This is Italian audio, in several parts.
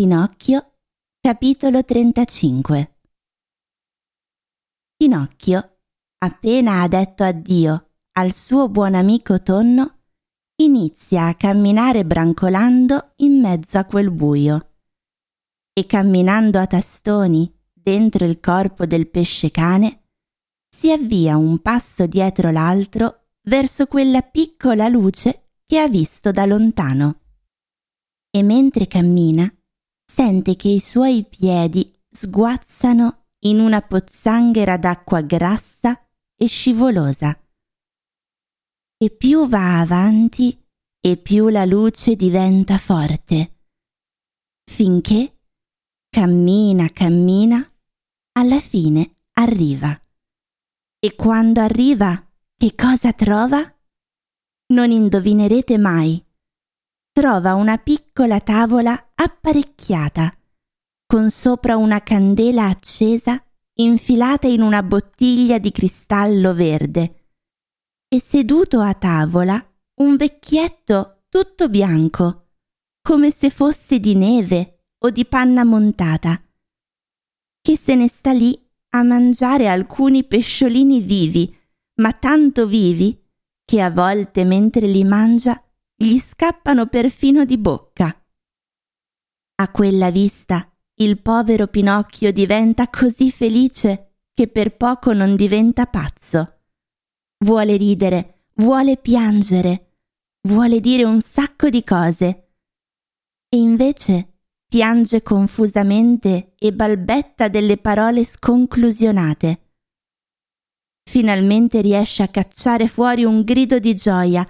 Pinocchio, capitolo 35 Pinocchio, appena ha detto addio al suo buon amico Tonno, inizia a camminare brancolando in mezzo a quel buio. E camminando a tastoni dentro il corpo del pesce cane, si avvia un passo dietro l'altro verso quella piccola luce che ha visto da lontano. E mentre cammina, sente che i suoi piedi sguazzano in una pozzanghera d'acqua grassa e scivolosa. E più va avanti e più la luce diventa forte, finché cammina, cammina, alla fine arriva. E quando arriva, che cosa trova? Non indovinerete mai trova una piccola tavola apparecchiata, con sopra una candela accesa infilata in una bottiglia di cristallo verde, e seduto a tavola un vecchietto tutto bianco, come se fosse di neve o di panna montata, che se ne sta lì a mangiare alcuni pesciolini vivi, ma tanto vivi che a volte mentre li mangia gli scappano perfino di bocca. A quella vista il povero Pinocchio diventa così felice che per poco non diventa pazzo. Vuole ridere, vuole piangere, vuole dire un sacco di cose. E invece piange confusamente e balbetta delle parole sconclusionate. Finalmente riesce a cacciare fuori un grido di gioia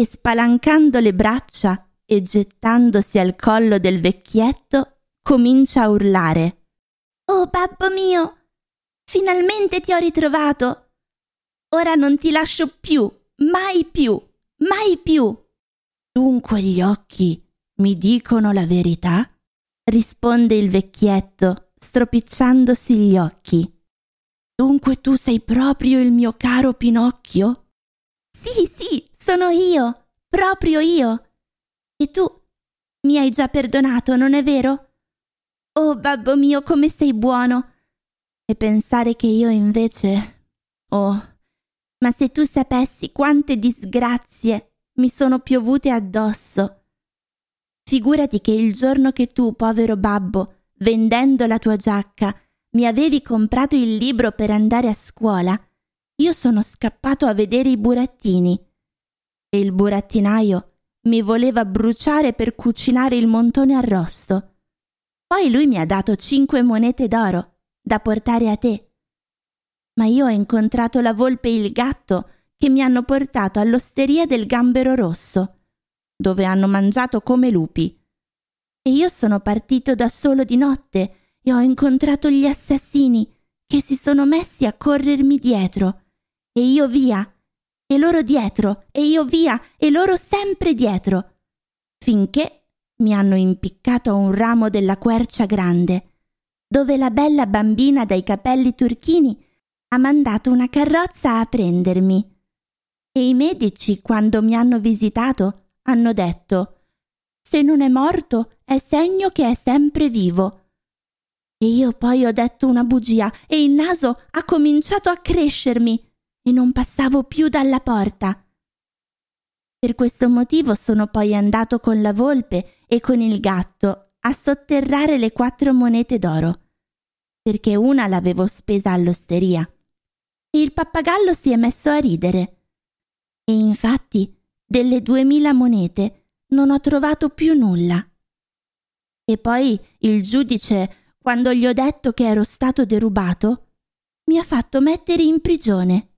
e spalancando le braccia e gettandosi al collo del vecchietto, comincia a urlare. Oh babbo mio, finalmente ti ho ritrovato. Ora non ti lascio più, mai più, mai più. Dunque gli occhi mi dicono la verità? risponde il vecchietto, stropicciandosi gli occhi. Dunque tu sei proprio il mio caro Pinocchio? Sì, sì, sono io, proprio io. E tu mi hai già perdonato, non è vero? Oh, babbo mio, come sei buono. E pensare che io invece... Oh, ma se tu sapessi quante disgrazie mi sono piovute addosso. Figurati che il giorno che tu, povero babbo, vendendo la tua giacca, mi avevi comprato il libro per andare a scuola, io sono scappato a vedere i burattini e il burattinaio mi voleva bruciare per cucinare il montone arrosto. Poi lui mi ha dato cinque monete d'oro da portare a te. Ma io ho incontrato la volpe e il gatto che mi hanno portato all'osteria del gambero rosso, dove hanno mangiato come lupi. E io sono partito da solo di notte e ho incontrato gli assassini che si sono messi a corrermi dietro. E io via, e loro dietro, e io via, e loro sempre dietro, finché mi hanno impiccato a un ramo della quercia grande, dove la bella bambina dai capelli turchini ha mandato una carrozza a prendermi. E i medici, quando mi hanno visitato, hanno detto Se non è morto, è segno che è sempre vivo. E io poi ho detto una bugia e il naso ha cominciato a crescermi e non passavo più dalla porta. Per questo motivo sono poi andato con la volpe e con il gatto a sotterrare le quattro monete d'oro, perché una l'avevo spesa all'osteria. E il pappagallo si è messo a ridere. E infatti delle duemila monete non ho trovato più nulla. E poi il giudice, quando gli ho detto che ero stato derubato, mi ha fatto mettere in prigione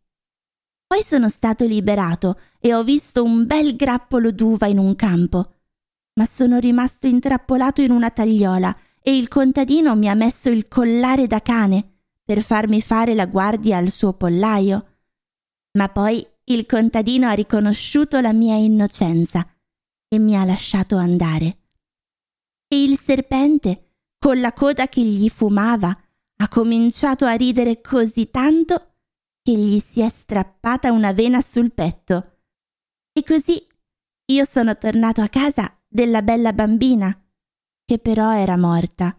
poi sono stato liberato e ho visto un bel grappolo d'uva in un campo. Ma sono rimasto intrappolato in una tagliola e il contadino mi ha messo il collare da cane per farmi fare la guardia al suo pollaio. Ma poi il contadino ha riconosciuto la mia innocenza e mi ha lasciato andare. E il serpente, con la coda che gli fumava, ha cominciato a ridere così tanto che gli si è strappata una vena sul petto. E così io sono tornato a casa della bella bambina. che però era morta.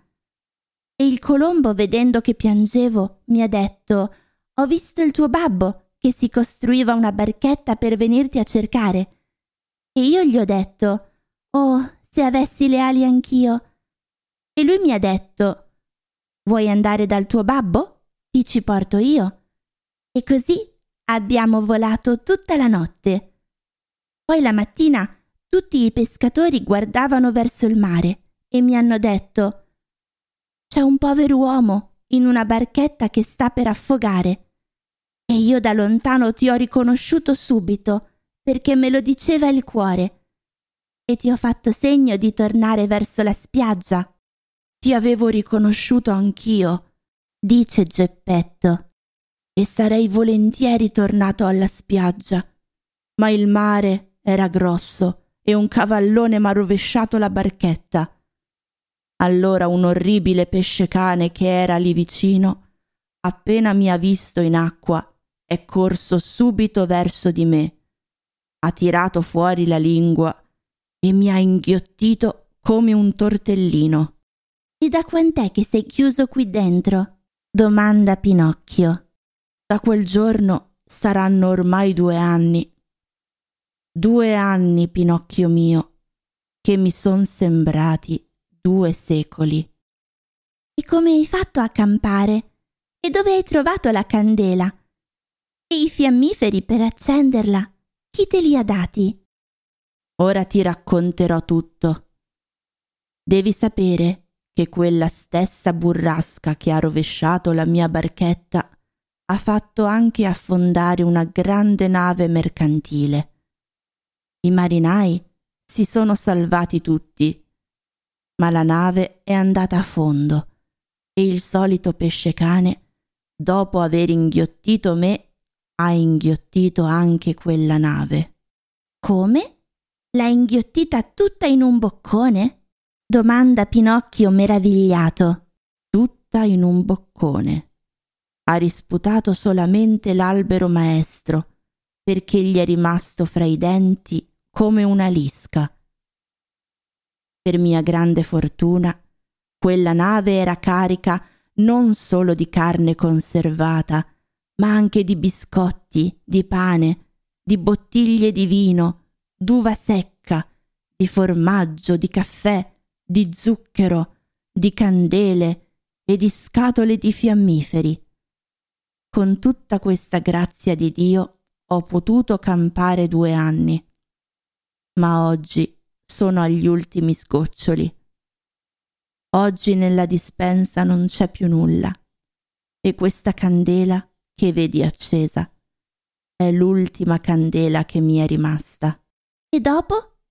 E il colombo, vedendo che piangevo, mi ha detto Ho visto il tuo babbo che si costruiva una barchetta per venirti a cercare. E io gli ho detto Oh, se avessi le ali anch'io. E lui mi ha detto Vuoi andare dal tuo babbo? Ti ci porto io. E così abbiamo volato tutta la notte. Poi la mattina tutti i pescatori guardavano verso il mare e mi hanno detto C'è un povero uomo in una barchetta che sta per affogare. E io da lontano ti ho riconosciuto subito perché me lo diceva il cuore. E ti ho fatto segno di tornare verso la spiaggia ti avevo riconosciuto anch'io, dice Geppetto, e sarei volentieri tornato alla spiaggia. Ma il mare era grosso e un cavallone m'ha rovesciato la barchetta. Allora un orribile pesce cane che era lì vicino, appena mi ha visto in acqua, è corso subito verso di me. Ha tirato fuori la lingua e mi ha inghiottito come un tortellino. E da quant'è che sei chiuso qui dentro? domanda Pinocchio. Da quel giorno saranno ormai due anni. Due anni, Pinocchio mio, che mi son sembrati due secoli. E come hai fatto a campare? E dove hai trovato la candela? E i fiammiferi per accenderla? Chi te li ha dati? Ora ti racconterò tutto. Devi sapere che quella stessa burrasca che ha rovesciato la mia barchetta ha fatto anche affondare una grande nave mercantile. I marinai si sono salvati tutti, ma la nave è andata a fondo e il solito pesce cane, dopo aver inghiottito me, ha inghiottito anche quella nave. Come? L'ha inghiottita tutta in un boccone? domanda Pinocchio meravigliato. Tutta in un boccone. Ha risputato solamente l'albero maestro, perché gli è rimasto fra i denti come una lisca. Per mia grande fortuna, quella nave era carica non solo di carne conservata, ma anche di biscotti, di pane, di bottiglie di vino, d'uva secca, di formaggio, di caffè, di zucchero, di candele e di scatole di fiammiferi. Con tutta questa grazia di Dio ho potuto campare due anni, ma oggi sono agli ultimi sgoccioli. Oggi nella dispensa non c'è più nulla e questa candela che vedi accesa è l'ultima candela che mi è rimasta. E dopo?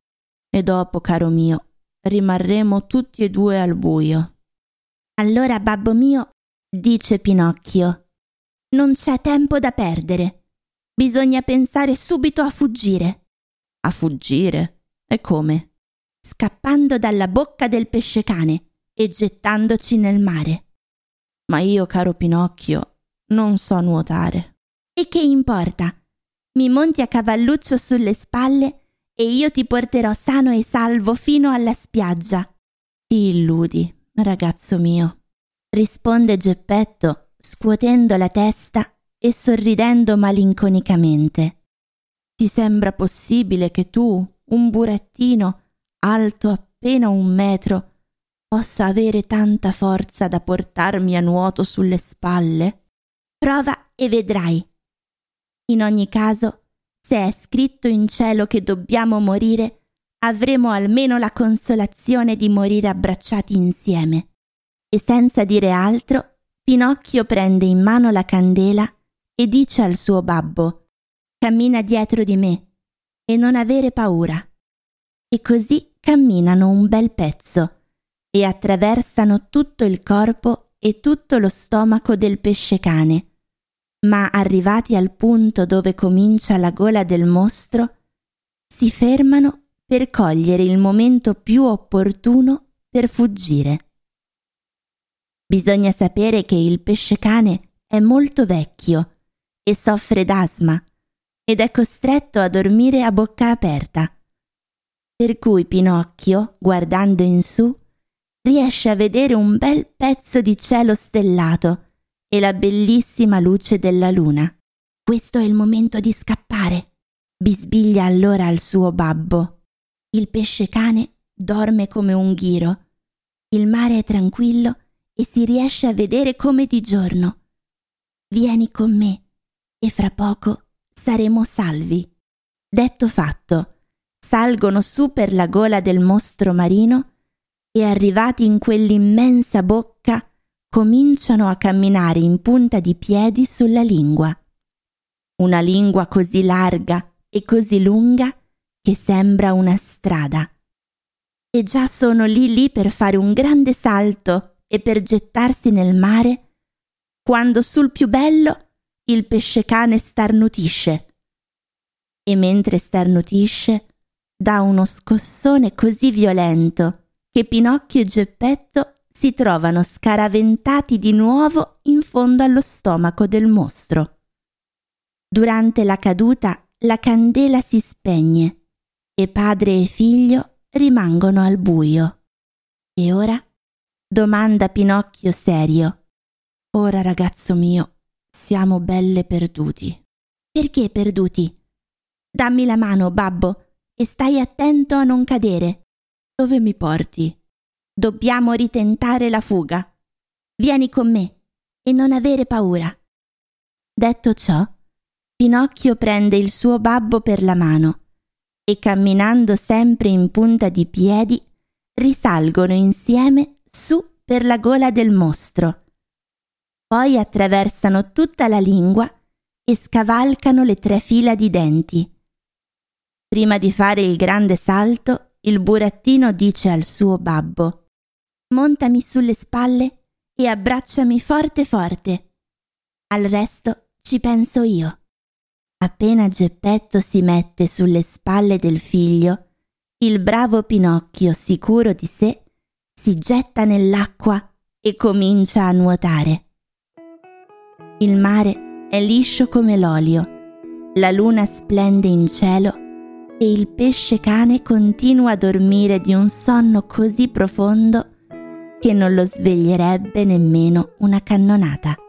E dopo, caro mio, rimarremo tutti e due al buio. Allora, babbo mio, dice Pinocchio, non c'è tempo da perdere. Bisogna pensare subito a fuggire. A fuggire? E come? Scappando dalla bocca del pesce cane e gettandoci nel mare. Ma io, caro Pinocchio, non so nuotare. E che importa? Mi monti a cavalluccio sulle spalle e io ti porterò sano e salvo fino alla spiaggia. Ti illudi, ragazzo mio, risponde Geppetto, scuotendo la testa e sorridendo malinconicamente. Ti sembra possibile che tu, un burattino, alto appena un metro, possa avere tanta forza da portarmi a nuoto sulle spalle? Prova e vedrai. In ogni caso, se è scritto in cielo che dobbiamo morire, avremo almeno la consolazione di morire abbracciati insieme. E senza dire altro, Pinocchio prende in mano la candela e dice al suo babbo Cammina dietro di me e non avere paura. E così camminano un bel pezzo e attraversano tutto il corpo e tutto lo stomaco del pesce cane ma arrivati al punto dove comincia la gola del mostro, si fermano per cogliere il momento più opportuno per fuggire. Bisogna sapere che il pesce cane è molto vecchio e soffre d'asma ed è costretto a dormire a bocca aperta. Per cui Pinocchio, guardando in su, riesce a vedere un bel pezzo di cielo stellato e la bellissima luce della luna. Questo è il momento di scappare, bisbiglia allora al suo babbo. Il pesce cane dorme come un ghiro. Il mare è tranquillo e si riesce a vedere come di giorno. Vieni con me e fra poco saremo salvi. Detto fatto, salgono su per la gola del mostro marino e arrivati in quell'immensa bocca cominciano a camminare in punta di piedi sulla lingua. Una lingua così larga e così lunga che sembra una strada. E già sono lì lì per fare un grande salto e per gettarsi nel mare, quando sul più bello il pesce cane starnutisce. E mentre starnutisce, dà uno scossone così violento che Pinocchio e Geppetto si trovano scaraventati di nuovo in fondo allo stomaco del mostro. Durante la caduta la candela si spegne e padre e figlio rimangono al buio. E ora? Domanda Pinocchio serio. Ora, ragazzo mio, siamo belle perduti. Perché perduti? Dammi la mano, babbo, e stai attento a non cadere. Dove mi porti? Dobbiamo ritentare la fuga. Vieni con me e non avere paura. Detto ciò, Pinocchio prende il suo babbo per la mano e camminando sempre in punta di piedi risalgono insieme su per la gola del mostro. Poi attraversano tutta la lingua e scavalcano le tre fila di denti. Prima di fare il grande salto, il burattino dice al suo babbo montami sulle spalle e abbracciami forte forte. Al resto ci penso io. Appena Geppetto si mette sulle spalle del figlio, il bravo Pinocchio, sicuro di sé, si getta nell'acqua e comincia a nuotare. Il mare è liscio come l'olio, la luna splende in cielo e il pesce cane continua a dormire di un sonno così profondo che non lo sveglierebbe nemmeno una cannonata.